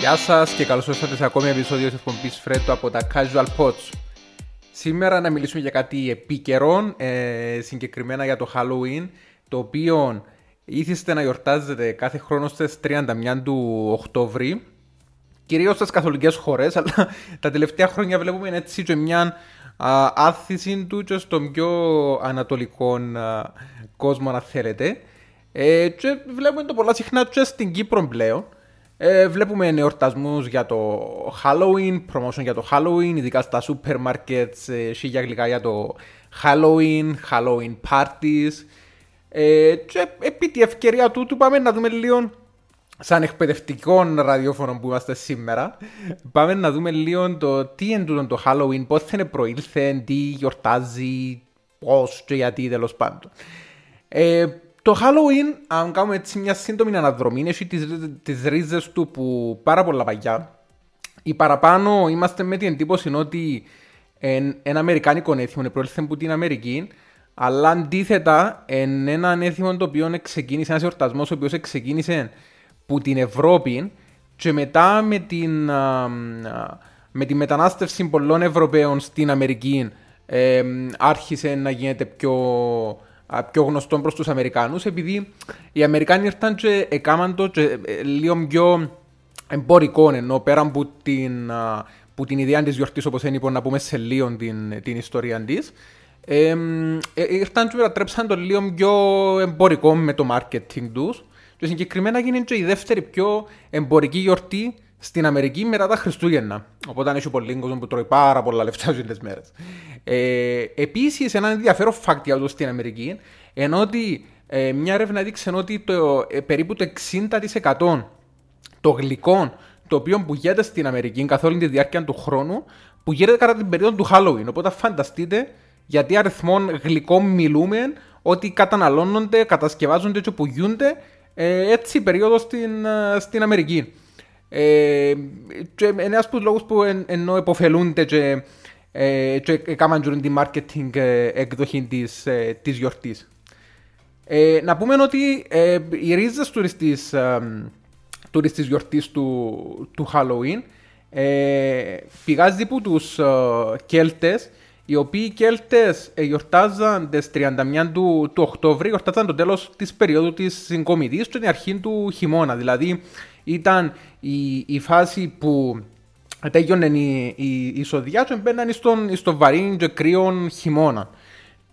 Γεια σας και καλώς ήρθατε σε ακόμη επεισόδιο της εκπομπής Φρέτο από τα Casual Pots. Σήμερα να μιλήσουμε για κάτι επίκαιρο, ε, συγκεκριμένα για το Halloween, το οποίο ήθιστε να γιορτάζετε κάθε χρόνο στις 31 του Οκτώβρη, κυρίως στις καθολικές χώρες, αλλά τα τελευταία χρόνια βλέπουμε έτσι και μια α, άθηση του και στον πιο ανατολικό α, κόσμο, αν θέλετε. Ε, και βλέπουμε το πολλά συχνά και στην Κύπρο πλέον. Ε, βλέπουμε εορτασμούς για το Halloween, promotion για το Halloween, ειδικά στα supermarkets, markets, ε, σίγια γλυκά για το Halloween, Halloween parties. Ε, και επί τη ευκαιρία τούτου πάμε να δούμε λίγο σαν εκπαιδευτικό ραδιόφωνο που είμαστε σήμερα. Πάμε να δούμε λίγο το τι είναι το Halloween, πώς θα είναι προήλθε, τι γιορτάζει, πώς και γιατί τέλος πάντων. Ε, το Halloween, αν κάνουμε έτσι μια σύντομη αναδρομή, έχει τις, τις ρίζες του που πάρα πολλά παγιά. Η παραπάνω είμαστε με την εντύπωση ότι εν, ένα αμερικάνικο έθιμο προέλθε από την Αμερική, αλλά αντίθετα εν ένα έθιμο το οποίο ξεκίνησε, ένας εορτασμός ο οποίος ξεκίνησε από την Ευρώπη και μετά με την, με τη μετανάστευση πολλών Ευρωπαίων στην Αμερική ε, άρχισε να γίνεται πιο πιο γνωστό προς τους Αμερικάνους επειδή οι Αμερικάνοι ήρθαν και έκαναν το και ε, λίγο πιο εμπορικό ενώ πέρα από την, που την ιδέα της γιορτής όπως είναι λοιπόν, να πούμε σε λίγο την, την ιστορία της ε, ε, ήρθαν και μετατρέψαν το λίγο πιο εμπορικό με το marketing τους και συγκεκριμένα γίνει και η δεύτερη πιο εμπορική γιορτή στην Αμερική μετά τα Χριστούγεννα. Οπότε έχει πολύ κόσμο που τρώει πάρα πολλά λεφτά σε μέρες. Ε, Επίσης, ένα ενδιαφέρον fact για στην Αμερική ενώ ότι ε, μια έρευνα έδειξε ότι το, ε, περίπου το 60% των γλυκών το οποίο πουλιέται στην Αμερική καθ' όλη τη διάρκεια του χρόνου πουλιέται κατά την περίοδο του Halloween. Οπότε φανταστείτε γιατί αριθμό γλυκών μιλούμε ότι καταναλώνονται, κατασκευάζονται και πουλιούνται ε, έτσι η περίοδο στην, ε, στην Αμερική. Ε, και ένας από τους λόγους που εν, ενώ εποφελούνται και, ε, και έκαναν την marketing ε, εκδοχή της, ε, της γιορτής. Ε, να πούμε ότι ε, οι ρίζες του της, ε, της γιορτής του, του Halloween ε, πηγάζει από τους ε, Κέλτες οι οποίοι Κέλτες ε, γιορτάζαν τις 31 του, του Οκτώβρη, γιορτάζαν το τέλος της περίοδου της συγκομιδής και την αρχή του χειμώνα. Δηλαδή ήταν η, η φάση που τέγιονε η, η, η σοδιά και μπαίναν στον, στο βαρύ και κρύο χειμώνα.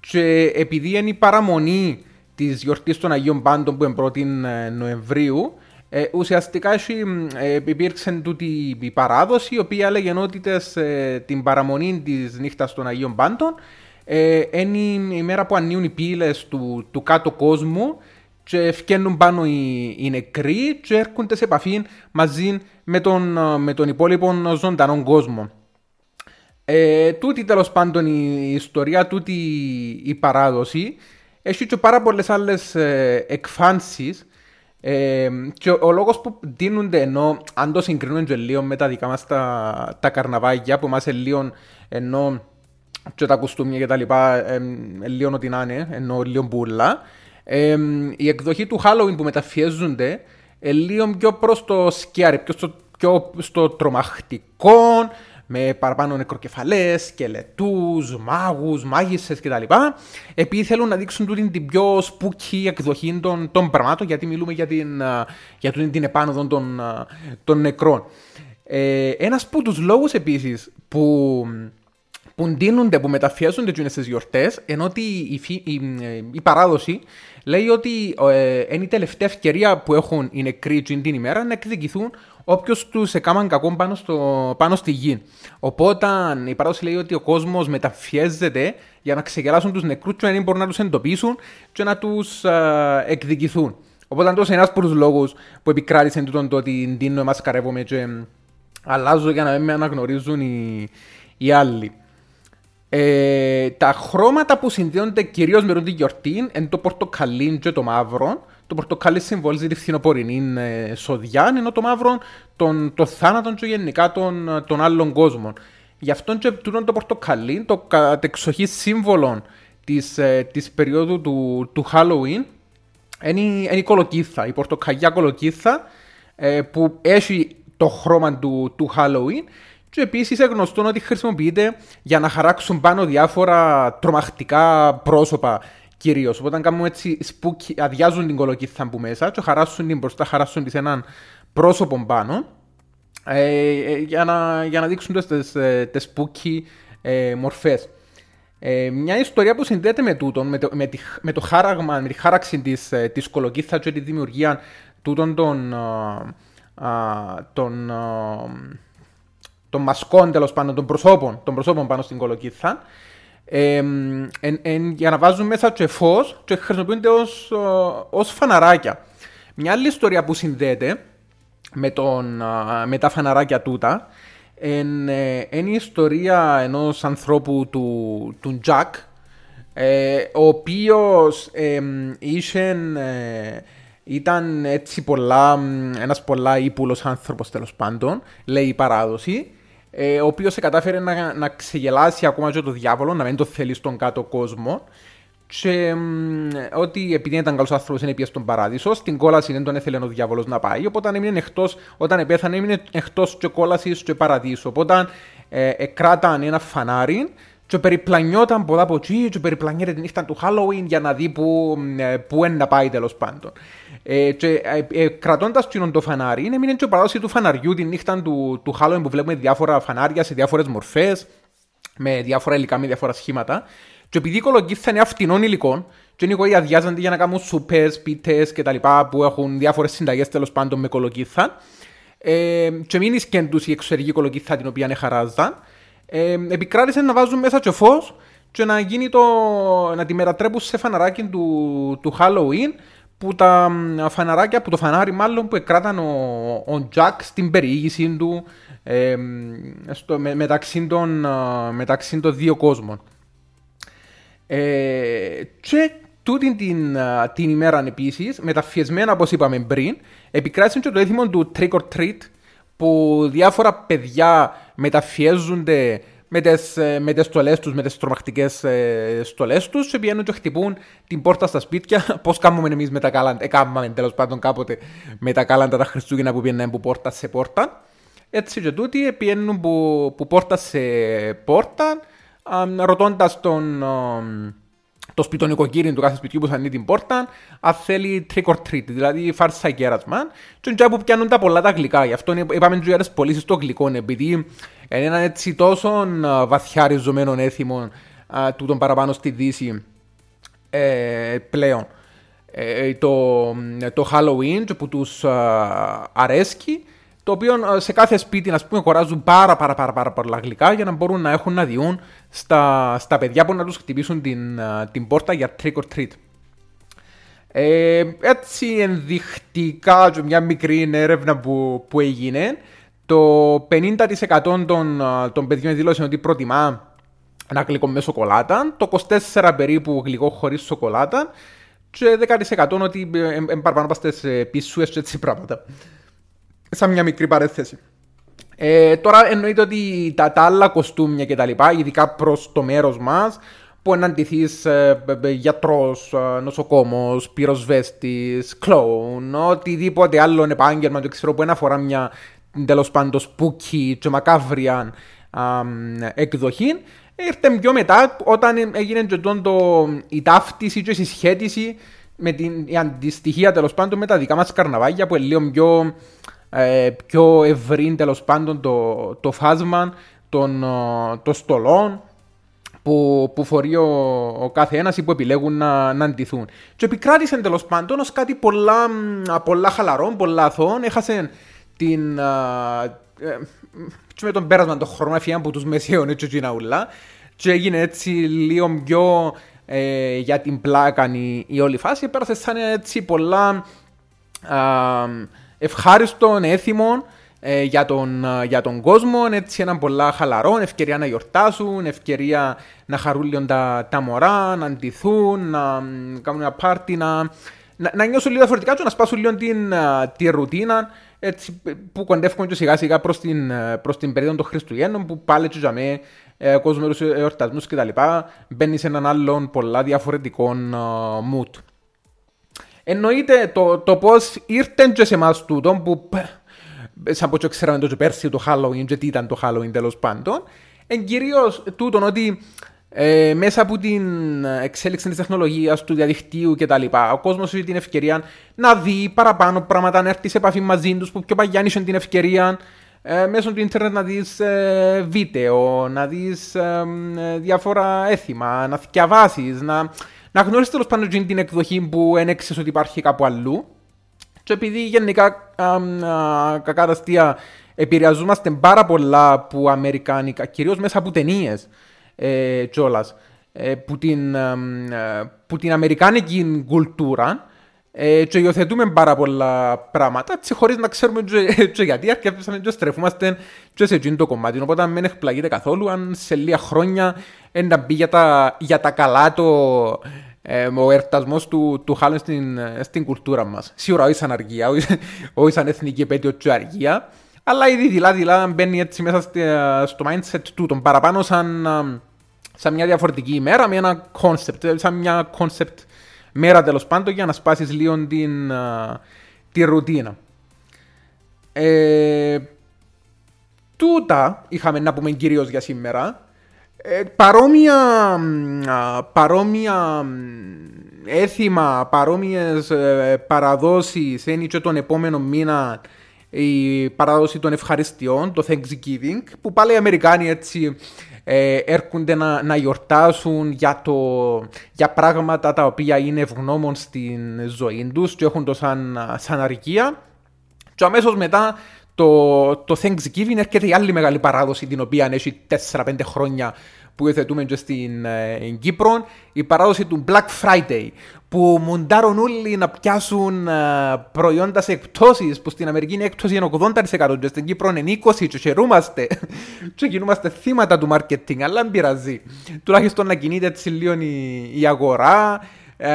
Και επειδή είναι η παραμονή της γιορτής των Αγίων Πάντων που είναι 1η Νοεμβρίου, ε, ουσιαστικά ε, υπήρξε τούτη η παράδοση η οποία έλεγε ότι ε, την παραμονή της νύχτας των Αγίων Πάντων ε, είναι η μέρα που ανοίγουν οι πύλες του, του κάτω κόσμου και φκαίνουν πάνω οι, οι νεκροί και έρχονται σε επαφή μαζί με τον, με τον υπόλοιπο ζωντανό κόσμο. Ε, τούτη τέλος πάντων η ιστορία, τούτη η παράδοση έχει και πάρα πολλές άλλες ε, εκφάνσεις. Ε, και ο, ο λόγος που δίνονται ενώ αν το συγκρίνουμε και λίγο με τα δικά μας τα, τα καρναβάγια που μας λίγο ενώ και τα κουστούμια και τα λοιπά ε, λίγο ό,τι να είναι, ενώ λίγο μπουλά ε, η εκδοχή του Halloween που μεταφιέζονται ε, λίγο πιο προς το σκιάρι, πιο στο, πιο στο τρομακτικό, με παραπάνω νεκροκεφαλές, σκελετούς, μάγους, μάγισσες κτλ. Επειδή θέλουν να δείξουν τούτη την πιο σπούκη εκδοχή των, των πραγμάτων, γιατί μιλούμε για την, για την επάνωδο των, των νεκρών. Ε, Ένας από τους λόγους επίσης που, που ντύνονται, που μεταφιέζονται στις γιορτές, ενώ ότι η, η, η, η, παράδοση λέει ότι ε, είναι η τελευταία ευκαιρία που έχουν οι νεκροί την ημέρα να εκδικηθούν όποιος τους έκαναν κακό πάνω, στο, πάνω στη γη. Οπότε η παράδοση λέει ότι ο κόσμος μεταφιέζεται για να ξεγελάσουν τους νεκρούς και να μπορούν να τους εντοπίσουν και να τους εκδικηθούν. Οπότε αυτό είναι ένας από τους λόγους που επικράτησε τούτον το ότι δίνω εμάς καρεύομαι και αλλάζω για να μην με αναγνωρίζουν οι, οι άλλοι. Ε, τα χρώματα που συνδέονται κυρίως με την γιορτή είναι το πορτοκαλί και το μαύρο. Το πορτοκαλί συμβολίζει τη φθινοπορεινή ε, σοδιά, ενώ το μαύρο τον, το θάνατο και γενικά των, των άλλων κόσμων. Γι' αυτό και τούτο το πορτοκαλί, το κατεξοχή σύμβολο της, ε, της περίοδου του, του Halloween, είναι, είναι η κολοκύθα, η πορτοκαλιά κολοκύθα, ε, που έχει το χρώμα του, του Halloween και επίσης είναι γνωστό ότι χρησιμοποιείται για να χαράξουν πάνω διάφορα τρομακτικά πρόσωπα κυρίως. Οπότε κάνουμε έτσι spooky, αδειάζουν την κολοκύθα που μέσα και χαράσσουν την μπροστά, χαράσσουν της έναν πρόσωπο πάνω ε, ε, για, να, για να δείξουν τις, ε, τις spooky ε, μορφές. Ε, μια ιστορία που συνδέεται με τούτο, με το, με, τη, με το χάραγμα, με τη χάραξη της, ε, της κολοκύθας και τη δημιουργία τούτων των, των, των μασκών τέλος πάντων, των προσώπων, των προσώπων πάνω στην κολοκύθα. Ε, εν, εν, για να βάζουν μέσα και φως και χρησιμοποιούνται ως, ως φαναράκια. Μια άλλη ιστορία που συνδέεται με, τον, με τα φαναράκια τούτα είναι η ιστορία ενός ανθρώπου του, του Τζακ ε, ο οποίος ε, είχε, ήταν έτσι πολλά, ένας πολλά ύπουλος άνθρωπος τέλος πάντων, λέει η παράδοση, ε, ο οποίος κατάφερε να, να ξεγελάσει ακόμα και το διάβολο, να μην το θέλει στον κάτω κόσμο και ότι επειδή ήταν καλός άνθρωπος, είναι πια στον παράδεισο. Στην κόλαση δεν τον έθελε ο διάβολος να πάει. Οπότε έμεινε εκτός, όταν επέθανε, έμεινε εκτός και κόλασης και παραδείσου. Οπότε ε, εκράταν ένα φανάρι και περιπλανιόταν πολλά από εκεί και περιπλανιέται την νύχτα του Halloween για να δει που, ε, που είναι να πάει τέλος πάντων. Ε, και ε, ε, κρατώντας το φανάρι, έμεινε και ο παράδοσης του φαναριού την νύχτα του, του Halloween που βλέπουμε διάφορα φανάρια σε διάφορες μορφές, με διάφορα υλικά, με διάφορα σχήματα. Και επειδή η κολοκύθα είναι αυτινών υλικών, και είναι οι αδειάζονται για να κάνουν σούπες, πίτες κτλ. που έχουν διάφορες συνταγές τέλος πάντων με κολοκύθα. Ε, και μην είναι η εξωτερική κολοκύθα την οποία χαράζαν. Ε, επικράτησε να βάζουν μέσα και φως και να, γίνει το, να τη μετατρέπουν σε φαναράκι του, του Halloween που τα φαναράκια, που το φανάρι μάλλον που εκράταν ο, ο Jack στην περιήγηση του ε, στο, με, μεταξύ, των, μεταξύ των δύο κόσμων. Ε, και τούτη την, την ημέρα επίσης, μεταφιεσμένα όπως είπαμε πριν, επικράτησε και το έθιμο του trick or treat που διάφορα παιδιά μεταφιέζονται με τις, ε, με τις στολές τους, με τις τρομακτικές ε, στολές τους και πηγαίνουν και χτυπούν την πόρτα στα σπίτια. Πώς κάνουμε εμείς με τα κάλαντα, έκαναμε τέλος πάντων κάποτε με τα κάλαντα τα Χριστούγεννα που πηγαίνουν από πόρτα σε πόρτα. Έτσι και τούτοι πηγαίνουν που, που πόρτα σε πόρτα ρωτώντας τον το σπιτονικοκύρι του κάθε σπιτιού που θα ανοίγει την πόρτα, αν θέλει trick or treat, δηλαδή φάρσα κέρασμα. Και είναι που πιάνουν τα πολλά τα γλυκά. Γι' αυτό είπαμε ότι οι πωλήσει στο γλυκό, επειδή είναι ένα έτσι τόσο βαθιά ριζωμένο έθιμο του τον παραπάνω στη Δύση ε, πλέον. Ε, το, το Halloween που τους αρέσκει το οποίο ε, σε κάθε σπίτι να πούμε, κοράζουν πάρα, πάρα, πάρα, πάρα πολλά γλυκά για να μπορούν να έχουν να διούν στα, στα παιδιά που να τους χτυπήσουν την, ε, την πόρτα για trick or treat. Ε, έτσι ενδεικτικά και μια μικρή έρευνα που, που έγινε το 50% των, ε, των παιδιών δήλωσε ότι προτιμά ένα γλυκό με σοκολάτα, το 24% περίπου γλυκό χωρίς σοκολάτα και 10% ότι ε, παραπάνω πάστε πισούες και έτσι πράγματα σαν μια μικρή παρέθεση. Ε, τώρα εννοείται ότι τα, τα άλλα κοστούμια και τα λοιπά, ειδικά προς το μέρος μας, που να αντιθεί ε, γιατρός, ε, νοσοκόμος, πυροσβέστης, κλόουν, οτιδήποτε άλλο επάγγελμα, το ξέρω που ένα φορά μια τέλος πάντων σπούκι και μακάβρια εκδοχή. Ήρθε πιο μετά όταν έγινε και το, η ταύτιση και η συσχέτιση με την η αντιστοιχεία τέλος πάντων με τα δικά μας καρναβάγια που είναι λίγο πιο ε, πιο ευρύ τέλος πάντων το, το φάσμα των, ε, των στολών που, που φορεί ο, ο κάθε ένας ή που επιλέγουν να, να αντιθούν. Και επικράτησε τέλος πάντων ως κάτι πολλά, πολλά χαλαρό, πολλά αθώων. Έχασε την. Ε, και με τον πέρασμα των χρόνων έφυγαν από τους μεσαίων και ουλά και έγινε έτσι λίγο πιο ε, για την πλάκα η, η όλη φάση. Πέρασε σαν έτσι πολλά ευχάριστο, έθιμο ε, για, τον, ε, για τον κόσμο, έτσι έναν πολλά χαλαρό, ευκαιρία να γιορτάσουν, ευκαιρία να χαρούν λίγο τα, τα μωρά, να αντιθούν, να κάνουν ένα πάρτι, να, να, να νιώσουν λίγο διαφορετικά και να σπάσουν λίγο την, ε, τη ρουτίνα έτσι, που κοντεύουν και σιγά σιγά προς την, προς την περίοδο των Χριστουγέννων που πάλι και για ε, κόσμος τους εορτασμούς κτλ. Μπαίνει σε έναν άλλον πολλά διαφορετικό mood. Εννοείται το, το πώς ήρθε και σε εμάς τούτο που σαν πως ξέραμε το πέρσι το Halloween και τι ήταν το Halloween τέλος πάντων. Εν κυρίως τούτον ότι ε, μέσα από την εξέλιξη της τεχνολογίας, του διαδικτύου κτλ. Ο κόσμος έχει την ευκαιρία να δει παραπάνω πράγματα, να έρθει σε επαφή μαζί τους που πιο παγιά την ευκαιρία ε, μέσω του ίντερνετ να δεις ε, βίντεο, να δεις ε, διάφορα έθιμα, να διαβάσεις, να, να γνωρίσεις τέλος πάντων την εκδοχή που ένεξες ότι υπάρχει κάπου αλλού. Και επειδή γενικά κακά τα αστεία επηρεαζόμαστε πάρα πολλά από αμερικάνικα, κυρίως μέσα από ταινίες ε, κιόλας, ε, που, την, ε, που την αμερικάνικη κουλτούρα ε, και υιοθετούμε πάρα πολλά πράγματα έτσι χωρίς να ξέρουμε και, και γιατί αρκεύσαμε και στρεφούμαστε και σε εκείνο το κομμάτι οπότε αν δεν εκπλαγείτε καθόλου αν σε λίγα χρόνια να μπει για τα, για τα καλά το, ε, ο ερτασμό του, του Χάλεν στην, στην κουλτούρα μας. Σίγουρα όχι σαν αργία, όχι, όχι σαν εθνική επέτειο του αργία, αλλά ήδη δειλά-δειλά μπαίνει έτσι μέσα στο mindset του, τον παραπάνω σαν, σαν μια διαφορετική ημέρα με ένα concept, σαν μια concept μέρα τέλος πάντων για να σπάσεις λίγο την, τη ρουτίνα. Ε, τούτα είχαμε να πούμε κυρίως για σήμερα. Ε, παρόμοια, παρόμοια έθιμα, παρόμοιες ε, παραδόσεις είναι και τον επόμενο μήνα η παράδοση των ευχαριστειών, το Thanksgiving, που πάλι οι Αμερικάνοι έτσι ε, έρχονται να, να γιορτάσουν για, το, για πράγματα τα οποία είναι ευγνώμων στην ζωή τους και έχουν το σαν, σαν αρκεία. Και αμέσως μετά το, το Thanksgiving έρχεται η άλλη μεγάλη παράδοση την οποία έχει 4-5 χρόνια που υιοθετούμε και στην ε, Κύπρο, η παράδοση του Black Friday, που μοντάρουν όλοι να πιάσουν ε, προϊόντα σε εκπτώσεις, που στην Αμερική είναι έκπτωση είναι 80% και στην Κύπρο είναι 20% και χαιρούμαστε και κινούμαστε θύματα του marketing, αλλά δεν πειράζει. Τουλάχιστον να κινείται έτσι λίγο η, η αγορά, ε,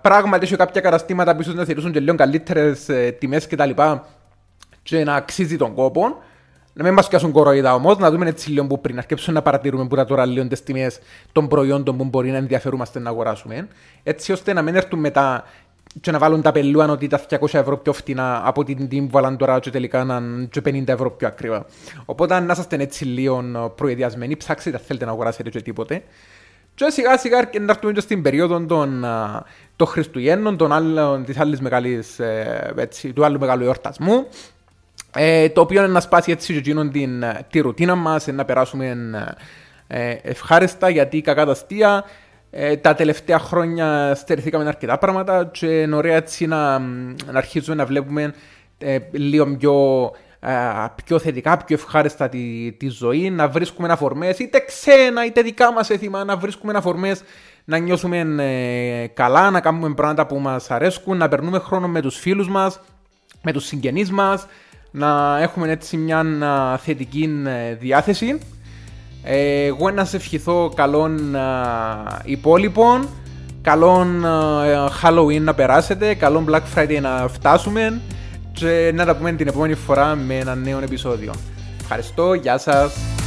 πράγματι έχει κάποια καταστήματα που ίσως να θερήσουν και λίγο καλύτερες ε, τιμές κτλ. Και, και να αξίζει τον κόπο. Να μην μας πιάσουν κοροϊδά όμως, να δούμε έτσι λίγο που πριν, αρκέψουν να παρατηρούμε που τώρα λίγο τις τιμές των προϊόντων που μπορεί να ενδιαφερούμαστε να αγοράσουμε, έτσι ώστε να μην έρθουν μετά και να βάλουν τα πελούαν ότι τα 200 ευρώ πιο φτηνά από την τιμή που βάλαν τώρα και τελικά να είναι 50 ευρώ πιο ακριβά. Οπότε να είστε έτσι λίγο προεδιασμένοι, ψάξετε αν θέλετε να αγοράσετε και τίποτε. Και σιγά σιγά να έρθουμε και στην περίοδο των, των Χριστουγέννων, των άλλων, της άλλης μεγάλης, ε, έτσι, του άλλου μεγάλου εορτασμού. Ε, το οποίο είναι να σπάσει έτσι και την, τη ρουτίνα μας, να περάσουμε ε, ευχάριστα γιατί κακά τα αστεία. Ε, τα τελευταία χρόνια στερηθήκαμε αρκετά πράγματα και είναι ωραία έτσι να, να αρχίζουμε να βλέπουμε ε, λίγο πιο, ε, πιο θετικά, πιο ευχάριστα τη, τη ζωή, να βρίσκουμε αφορμές είτε ξένα είτε δικά μας έθιμα, να βρίσκουμε αφορμές να νιώσουμε ε, καλά, να κάνουμε πράγματα που μας αρέσκουν, να περνούμε χρόνο με τους φίλους μας, με τους συγγενείς μας, να έχουμε έτσι μια θετική ε, διάθεση. Ε, εγώ να σε ευχηθώ καλών υπόλοιπων, καλών Halloween να περάσετε, καλών Black Friday να φτάσουμε και να τα πούμε την επόμενη φορά με ένα νέο επεισόδιο. Ευχαριστώ, γεια σας!